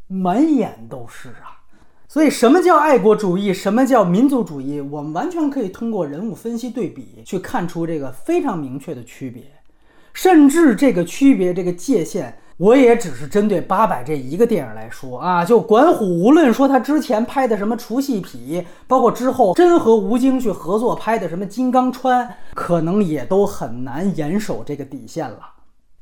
满眼都是啊。所以什么叫爱国主义，什么叫民族主义，我们完全可以通过人物分析对比去看出这个非常明确的区别。甚至这个区别，这个界限，我也只是针对八佰这一个电影来说啊。就管虎，无论说他之前拍的什么除戏痞，包括之后真和吴京去合作拍的什么金刚川，可能也都很难严守这个底线了。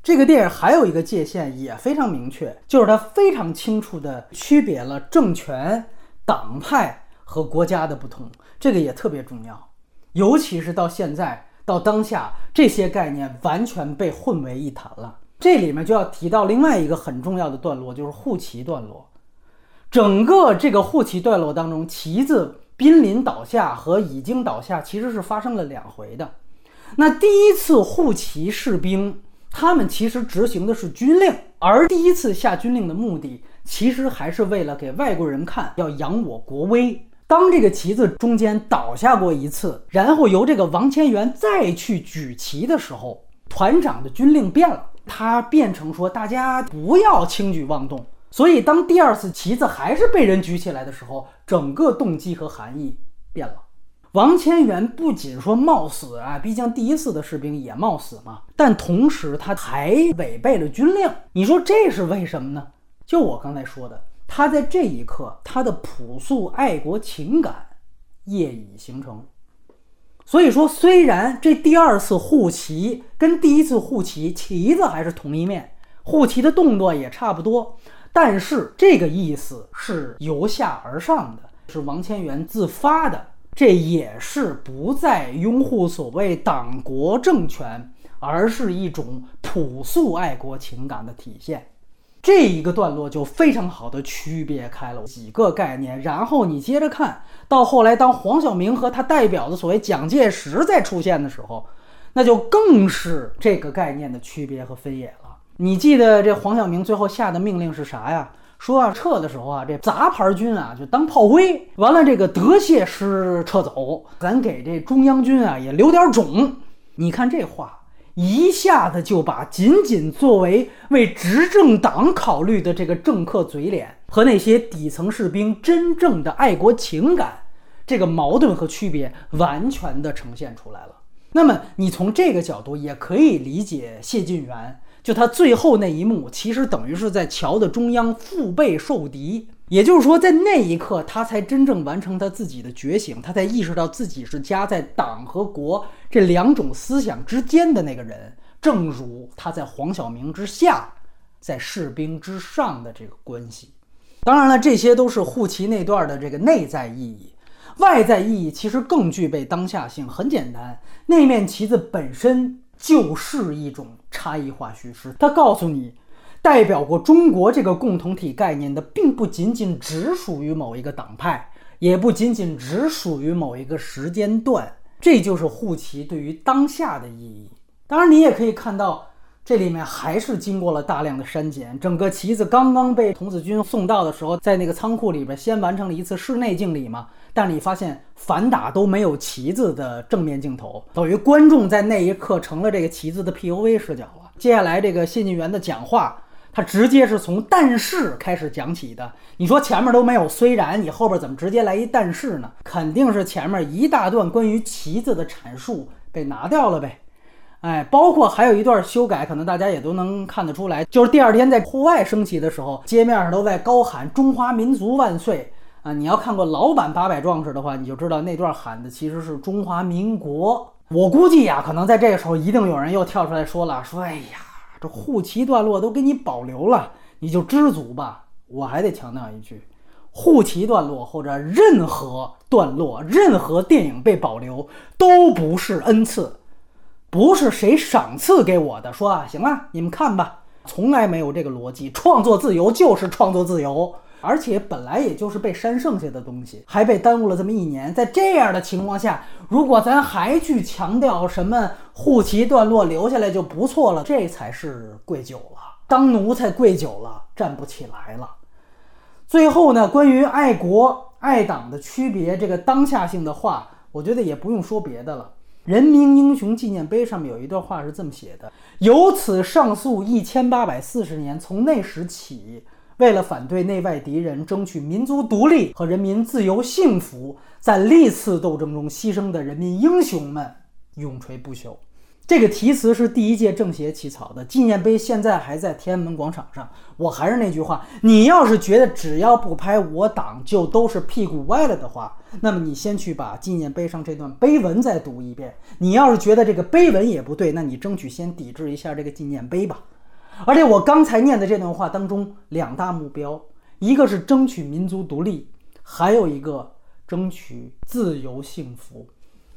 这个电影还有一个界限也非常明确，就是它非常清楚地区别了政权、党派和国家的不同，这个也特别重要，尤其是到现在。到当下，这些概念完全被混为一谈了。这里面就要提到另外一个很重要的段落，就是护旗段落。整个这个护旗段落当中，旗子濒临倒下和已经倒下其实是发生了两回的。那第一次护旗士兵，他们其实执行的是军令，而第一次下军令的目的，其实还是为了给外国人看，要扬我国威。当这个旗子中间倒下过一次，然后由这个王千源再去举旗的时候，团长的军令变了，他变成说大家不要轻举妄动。所以当第二次旗子还是被人举起来的时候，整个动机和含义变了。王千源不仅说冒死啊，毕竟第一次的士兵也冒死嘛，但同时他还违背了军令。你说这是为什么呢？就我刚才说的。他在这一刻，他的朴素爱国情感业已形成。所以说，虽然这第二次护旗跟第一次护旗旗子还是同一面，护旗的动作也差不多，但是这个意思是由下而上的，是王千源自发的，这也是不再拥护所谓党国政权，而是一种朴素爱国情感的体现。这一个段落就非常好的区别开了几个概念，然后你接着看到后来，当黄晓明和他代表的所谓蒋介石再出现的时候，那就更是这个概念的区别和分野了。你记得这黄晓明最后下的命令是啥呀？说啊，撤的时候啊，这杂牌军啊就当炮灰，完了这个德械师撤走，咱给这中央军啊也留点种。你看这话。一下子就把仅仅作为为执政党考虑的这个政客嘴脸和那些底层士兵真正的爱国情感这个矛盾和区别完全的呈现出来了。那么你从这个角度也可以理解谢晋元，就他最后那一幕，其实等于是在桥的中央腹背受敌。也就是说，在那一刻，他才真正完成他自己的觉醒，他才意识到自己是夹在党和国这两种思想之间的那个人。正如他在黄晓明之下，在士兵之上的这个关系。当然了，这些都是护旗那段的这个内在意义，外在意义其实更具备当下性。很简单，那面旗子本身就是一种差异化叙事，它告诉你，代表过中国这个共同体概念的，并不仅仅只属于某一个党派，也不仅仅只属于某一个时间段。这就是护旗对于当下的意义。当然，你也可以看到。这里面还是经过了大量的删减。整个旗子刚刚被童子军送到的时候，在那个仓库里边先完成了一次室内敬礼嘛。但你发现反打都没有旗子的正面镜头，等于观众在那一刻成了这个旗子的 POV 视角了。接下来这个谢晋元的讲话，他直接是从但是开始讲起的。你说前面都没有，虽然你后边怎么直接来一但是呢？肯定是前面一大段关于旗子的阐述被拿掉了呗。哎，包括还有一段修改，可能大家也都能看得出来，就是第二天在户外升旗的时候，街面上都在高喊“中华民族万岁”啊！你要看过老版八百壮士的话，你就知道那段喊的其实是“中华民国”。我估计呀，可能在这个时候一定有人又跳出来说了：“说哎呀，这护旗段落都给你保留了，你就知足吧。”我还得强调一句，护旗段落或者任何段落、任何电影被保留都不是恩赐。不是谁赏赐给我的，说啊，行啊，你们看吧，从来没有这个逻辑。创作自由就是创作自由，而且本来也就是被删剩下的东西，还被耽误了这么一年。在这样的情况下，如果咱还去强调什么护旗段落留下来就不错了，这才是跪久了，当奴才跪久了，站不起来了。最后呢，关于爱国爱党的区别，这个当下性的话，我觉得也不用说别的了。人民英雄纪念碑上面有一段话是这么写的：“由此上溯一千八百四十年，从那时起，为了反对内外敌人，争取民族独立和人民自由幸福，在历次斗争中牺牲的人民英雄们，永垂不朽。”这个题词是第一届政协起草的，纪念碑现在还在天安门广场上。我还是那句话，你要是觉得只要不拍我党就都是屁股歪了的话，那么你先去把纪念碑上这段碑文再读一遍。你要是觉得这个碑文也不对，那你争取先抵制一下这个纪念碑吧。而且我刚才念的这段话当中，两大目标，一个是争取民族独立，还有一个争取自由幸福。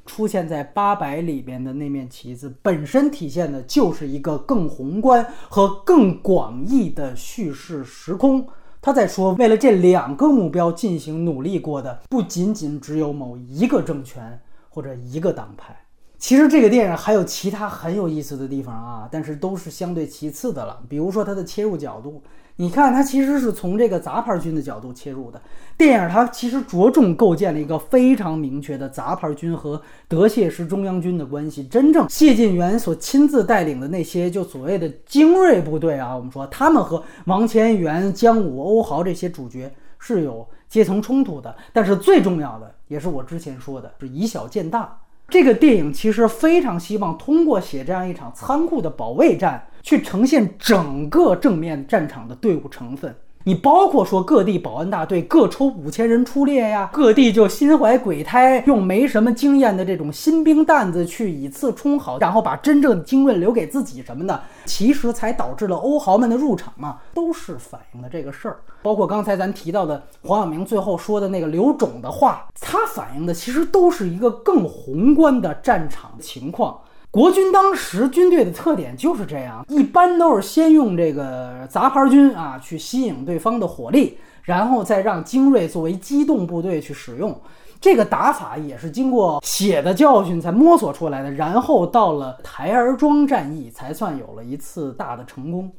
出现在八百里边的那面旗子，本身体现的就是一个更宏观和更广义的叙事时空。他在说，为了这两个目标进行努力过的，不仅仅只有某一个政权或者一个党派。其实这个电影还有其他很有意思的地方啊，但是都是相对其次的了。比如说它的切入角度，你看它其实是从这个杂牌军的角度切入的。电影它其实着重构建了一个非常明确的杂牌军和德械师中央军的关系。真正谢晋元所亲自带领的那些就所谓的精锐部队啊，我们说他们和王千源、姜武、欧豪这些主角是有阶层冲突的。但是最重要的，也是我之前说的，是以小见大。这个电影其实非常希望通过写这样一场仓库的保卫战，去呈现整个正面战场的队伍成分。你包括说各地保安大队各抽五千人出列呀，各地就心怀鬼胎，用没什么经验的这种新兵蛋子去以次充好，然后把真正的精锐留给自己什么的，其实才导致了欧豪们的入场嘛，都是反映了这个事儿。包括刚才咱提到的黄晓明最后说的那个刘种的话，他反映的其实都是一个更宏观的战场情况。国军当时军队的特点就是这样，一般都是先用这个杂牌军啊去吸引对方的火力，然后再让精锐作为机动部队去使用。这个打法也是经过血的教训才摸索出来的。然后到了台儿庄战役，才算有了一次大的成功。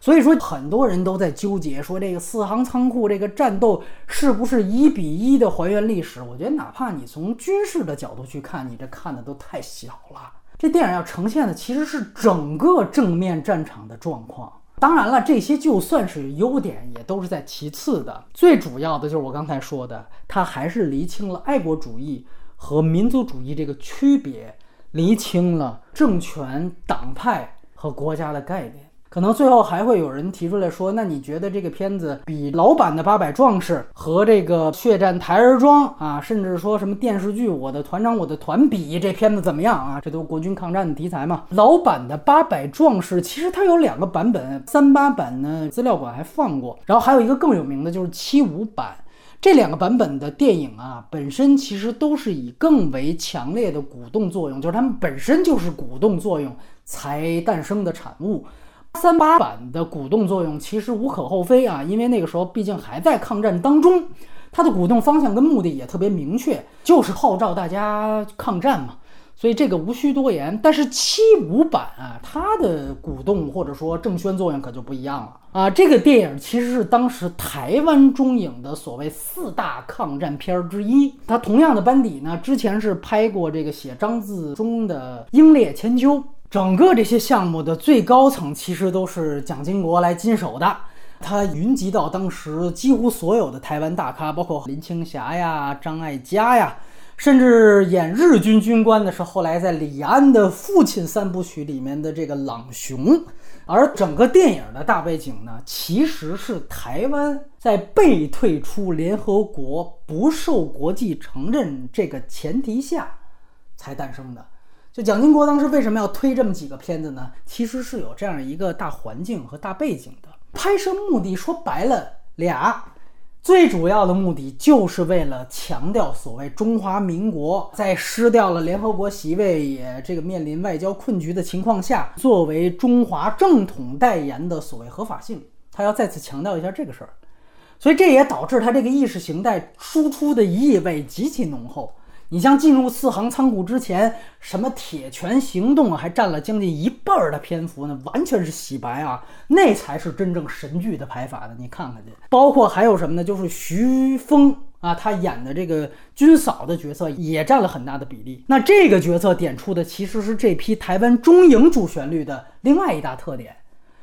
所以说，很多人都在纠结说这个四行仓库这个战斗是不是一比一的还原历史？我觉得，哪怕你从军事的角度去看，你这看的都太小了。这电影要呈现的其实是整个正面战场的状况。当然了，这些就算是优点，也都是在其次的。最主要的就是我刚才说的，它还是厘清了爱国主义和民族主义这个区别，厘清了政权、党派和国家的概念。可能最后还会有人提出来说，那你觉得这个片子比老版的《八百壮士》和这个《血战台儿庄》啊，甚至说什么电视剧《我的团长我的团》比这片子怎么样啊？这都是国军抗战的题材嘛。老版的《八百壮士》其实它有两个版本，三八版呢资料馆还放过，然后还有一个更有名的就是七五版。这两个版本的电影啊，本身其实都是以更为强烈的鼓动作用，就是它们本身就是鼓动作用才诞生的产物。三八版的鼓动作用其实无可厚非啊，因为那个时候毕竟还在抗战当中，它的鼓动方向跟目的也特别明确，就是号召大家抗战嘛。所以这个无需多言，但是七五版啊，它的鼓动或者说正宣作用可就不一样了啊。这个电影其实是当时台湾中影的所谓四大抗战片之一。它同样的班底呢，之前是拍过这个写张自忠的《英烈千秋》，整个这些项目的最高层其实都是蒋经国来经手的。他云集到当时几乎所有的台湾大咖，包括林青霞呀、张艾嘉呀。甚至演日军军官的是后来在李安的《父亲》三部曲里面的这个朗雄，而整个电影的大背景呢，其实是台湾在被退出联合国、不受国际承认这个前提下才诞生的。就蒋经国当时为什么要推这么几个片子呢？其实是有这样一个大环境和大背景的。拍摄目的说白了俩。最主要的目的就是为了强调所谓中华民国在失掉了联合国席位，也这个面临外交困局的情况下，作为中华正统代言的所谓合法性，他要再次强调一下这个事儿，所以这也导致他这个意识形态输出的意味极其浓厚。你像进入四行仓库之前，什么铁拳行动还占了将近一半的篇幅呢，完全是洗白啊，那才是真正神剧的拍法呢。你看看去，包括还有什么呢？就是徐峰啊，他演的这个军嫂的角色也占了很大的比例。那这个角色点出的其实是这批台湾中影主旋律的另外一大特点，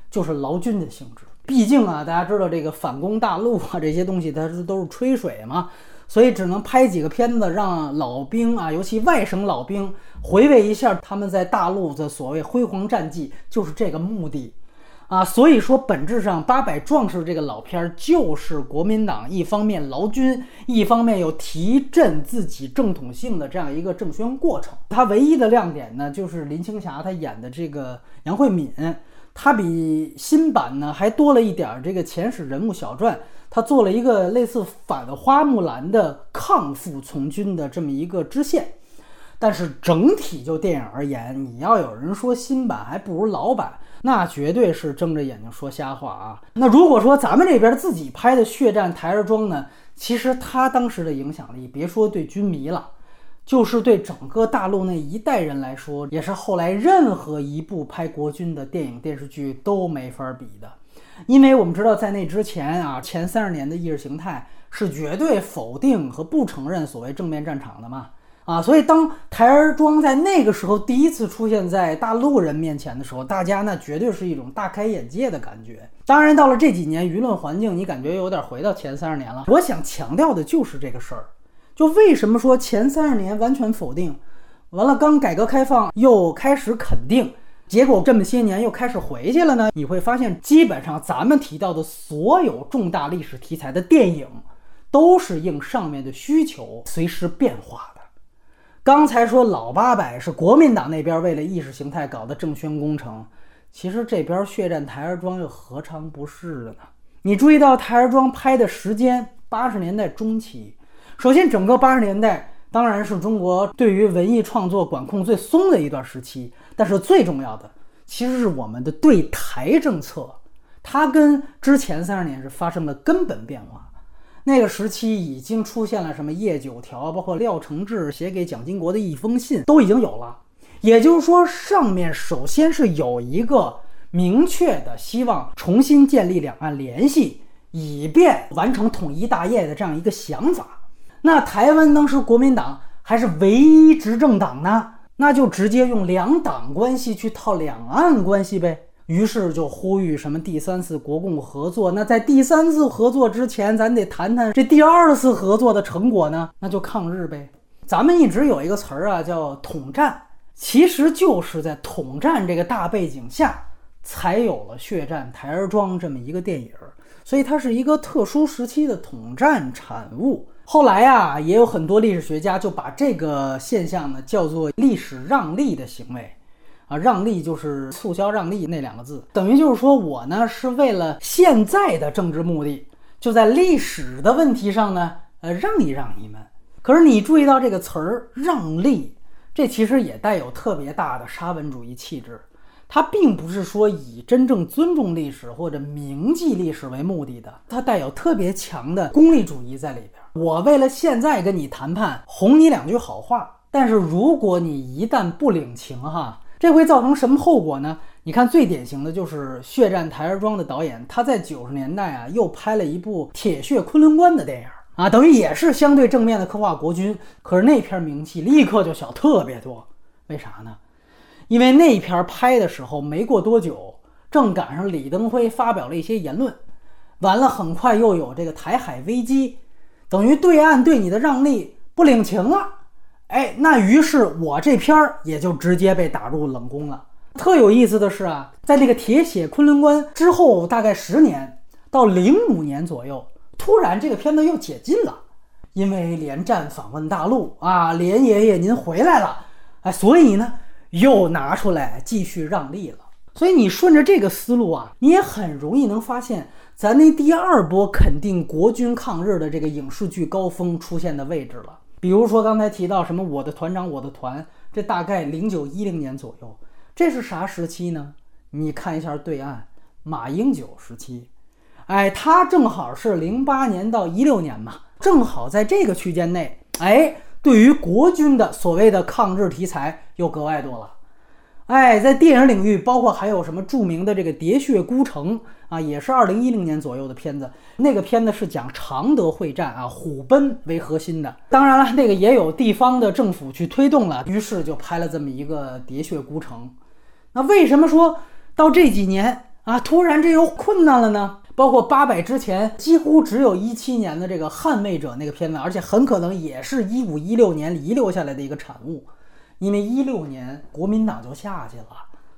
就是劳军的性质。毕竟啊，大家知道这个反攻大陆啊这些东西，它是都是吹水嘛。所以只能拍几个片子，让老兵啊，尤其外省老兵回味一下他们在大陆的所谓辉煌战绩，就是这个目的啊。所以说，本质上《八百壮士》这个老片儿就是国民党一方面劳军，一方面又提振自己正统性的这样一个政宣过程。它唯一的亮点呢，就是林青霞她演的这个杨慧敏，她比新版呢还多了一点这个前史人物小传。他做了一个类似反花木兰的抗父从军的这么一个支线，但是整体就电影而言，你要有人说新版还不如老版，那绝对是睁着眼睛说瞎话啊！那如果说咱们这边自己拍的《血战台儿庄》呢，其实他当时的影响力，别说对军迷了，就是对整个大陆那一代人来说，也是后来任何一部拍国军的电影电视剧都没法比的。因为我们知道，在那之前啊，前三十年的意识形态是绝对否定和不承认所谓正面战场的嘛，啊，所以当台儿庄在那个时候第一次出现在大陆人面前的时候，大家那绝对是一种大开眼界的感觉。当然，到了这几年，舆论环境你感觉有点回到前三十年了。我想强调的就是这个事儿，就为什么说前三十年完全否定，完了刚改革开放又开始肯定。结果这么些年又开始回去了呢？你会发现，基本上咱们提到的所有重大历史题材的电影，都是应上面的需求随时变化的。刚才说老八百是国民党那边为了意识形态搞的政宣工程，其实这边血战台儿庄又何尝不是呢？你注意到台儿庄拍的时间，八十年代中期。首先，整个八十年代当然是中国对于文艺创作管控最松的一段时期。但是最重要的，其实是我们的对台政策，它跟之前三十年是发生了根本变化。那个时期已经出现了什么叶九条，包括廖承志写给蒋经国的一封信都已经有了。也就是说，上面首先是有一个明确的希望重新建立两岸联系，以便完成统一大业的这样一个想法。那台湾当时国民党还是唯一执政党呢？那就直接用两党关系去套两岸关系呗。于是就呼吁什么第三次国共合作。那在第三次合作之前，咱得谈谈这第二次合作的成果呢？那就抗日呗。咱们一直有一个词儿啊，叫统战，其实就是在统战这个大背景下才有了《血战台儿庄》这么一个电影，所以它是一个特殊时期的统战产物。后来呀，也有很多历史学家就把这个现象呢叫做历史让利的行为。啊，让利就是促销让利那两个字，等于就是说我呢是为了现在的政治目的，就在历史的问题上呢，呃，让一让你们。可是你注意到这个词儿“让利”，这其实也带有特别大的沙文主义气质。它并不是说以真正尊重历史或者铭记历史为目的的，它带有特别强的功利主义在里边。我为了现在跟你谈判，哄你两句好话，但是如果你一旦不领情，哈。这会造成什么后果呢？你看，最典型的就是《血战台儿庄》的导演，他在九十年代啊，又拍了一部《铁血昆仑关》的电影啊，等于也是相对正面的刻画国军。可是那片名气立刻就小特别多，为啥呢？因为那片拍的时候没过多久，正赶上李登辉发表了一些言论，完了很快又有这个台海危机，等于对岸对你的让利不领情了。哎，那于是我这片儿也就直接被打入冷宫了。特有意思的是啊，在这个铁血昆仑关之后，大概十年到零五年左右，突然这个片子又解禁了，因为连战访问大陆啊，连爷爷您回来了，哎，所以呢又拿出来继续让利了。所以你顺着这个思路啊，你也很容易能发现，咱那第二波肯定国军抗日的这个影视剧高峰出现的位置了。比如说刚才提到什么我的团长我的团，这大概零九一零年左右，这是啥时期呢？你看一下对岸马英九时期，哎，他正好是零八年到一六年嘛，正好在这个区间内，哎，对于国军的所谓的抗日题材又格外多了。哎，在电影领域，包括还有什么著名的这个《喋血孤城》啊，也是二零一零年左右的片子。那个片子是讲常德会战啊，虎贲为核心的。当然了，那个也有地方的政府去推动了，于是就拍了这么一个《喋血孤城》。那为什么说到这几年啊，突然这又困难了呢？包括八百之前，几乎只有一七年的这个《捍卫者》那个片子，而且很可能也是一五一六年遗留下来的一个产物。因为一六年国民党就下去了，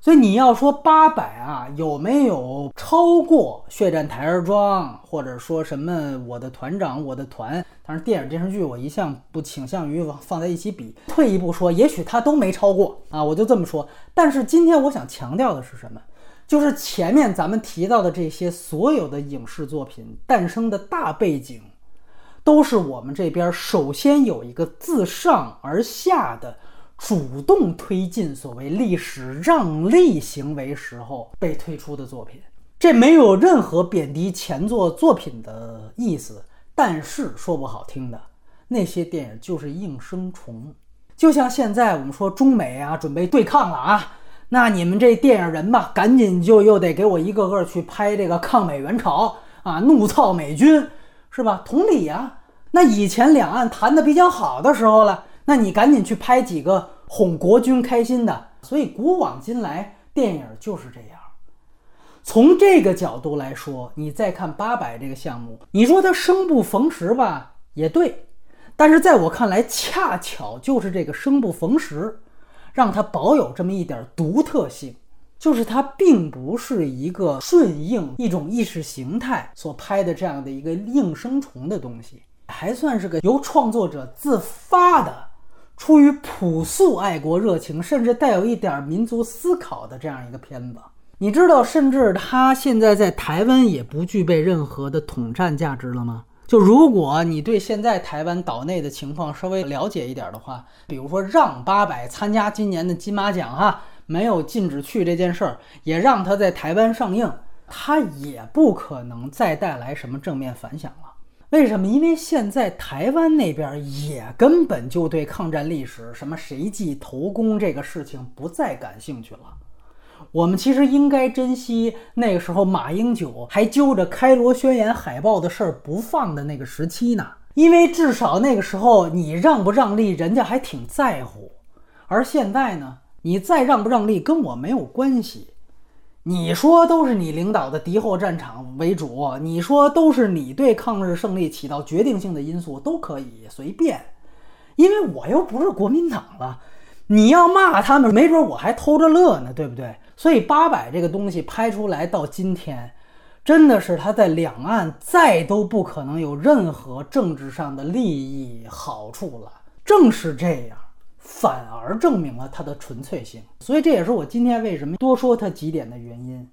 所以你要说八百啊有没有超过《血战台儿庄》，或者说什么我的团长我的团？但是电影电视剧我一向不倾向于放在一起比。退一步说，也许他都没超过啊，我就这么说。但是今天我想强调的是什么？就是前面咱们提到的这些所有的影视作品诞生的大背景，都是我们这边首先有一个自上而下的。主动推进所谓历史让利行为时候被推出的作品，这没有任何贬低前作作品的意思。但是说不好听的，那些电影就是应声虫。就像现在我们说中美啊准备对抗了啊，那你们这电影人吧，赶紧就又得给我一个个去拍这个抗美援朝啊，怒操美军，是吧？同理呀，那以前两岸谈的比较好的时候了。那你赶紧去拍几个哄国军开心的，所以古往今来电影就是这样。从这个角度来说，你再看八百这个项目，你说它生不逢时吧，也对。但是在我看来，恰巧就是这个生不逢时，让它保有这么一点独特性，就是它并不是一个顺应一种意识形态所拍的这样的一个应声虫的东西，还算是个由创作者自发的。出于朴素爱国热情，甚至带有一点民族思考的这样一个片子，你知道，甚至他现在在台湾也不具备任何的统战价值了吗？就如果你对现在台湾岛内的情况稍微了解一点的话，比如说让八百参加今年的金马奖，哈，没有禁止去这件事儿，也让他在台湾上映，他也不可能再带来什么正面反响了。为什么？因为现在台湾那边也根本就对抗战历史什么谁记头功这个事情不再感兴趣了。我们其实应该珍惜那个时候马英九还揪着开罗宣言海报的事儿不放的那个时期呢。因为至少那个时候你让不让利，人家还挺在乎。而现在呢，你再让不让利跟我没有关系。你说都是你领导的敌后战场为主，你说都是你对抗日胜利起到决定性的因素，都可以随便，因为我又不是国民党了。你要骂他们，没准我还偷着乐呢，对不对？所以八百这个东西拍出来到今天，真的是他在两岸再都不可能有任何政治上的利益好处了。正是这样，反而证明了它的纯粹性。所以这也是我今天为什么多说它几点的原因。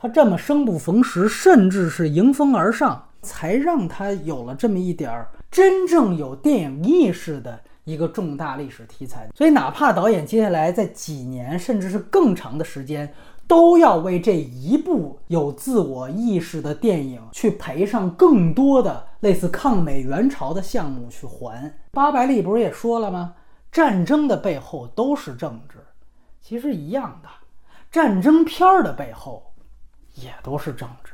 他这么生不逢时，甚至是迎风而上，才让他有了这么一点儿真正有电影意识的一个重大历史题材。所以，哪怕导演接下来在几年，甚至是更长的时间，都要为这一部有自我意识的电影去赔上更多的类似抗美援朝的项目去还。八百里不是也说了吗？战争的背后都是政治，其实一样的，战争片儿的背后。也都是政治。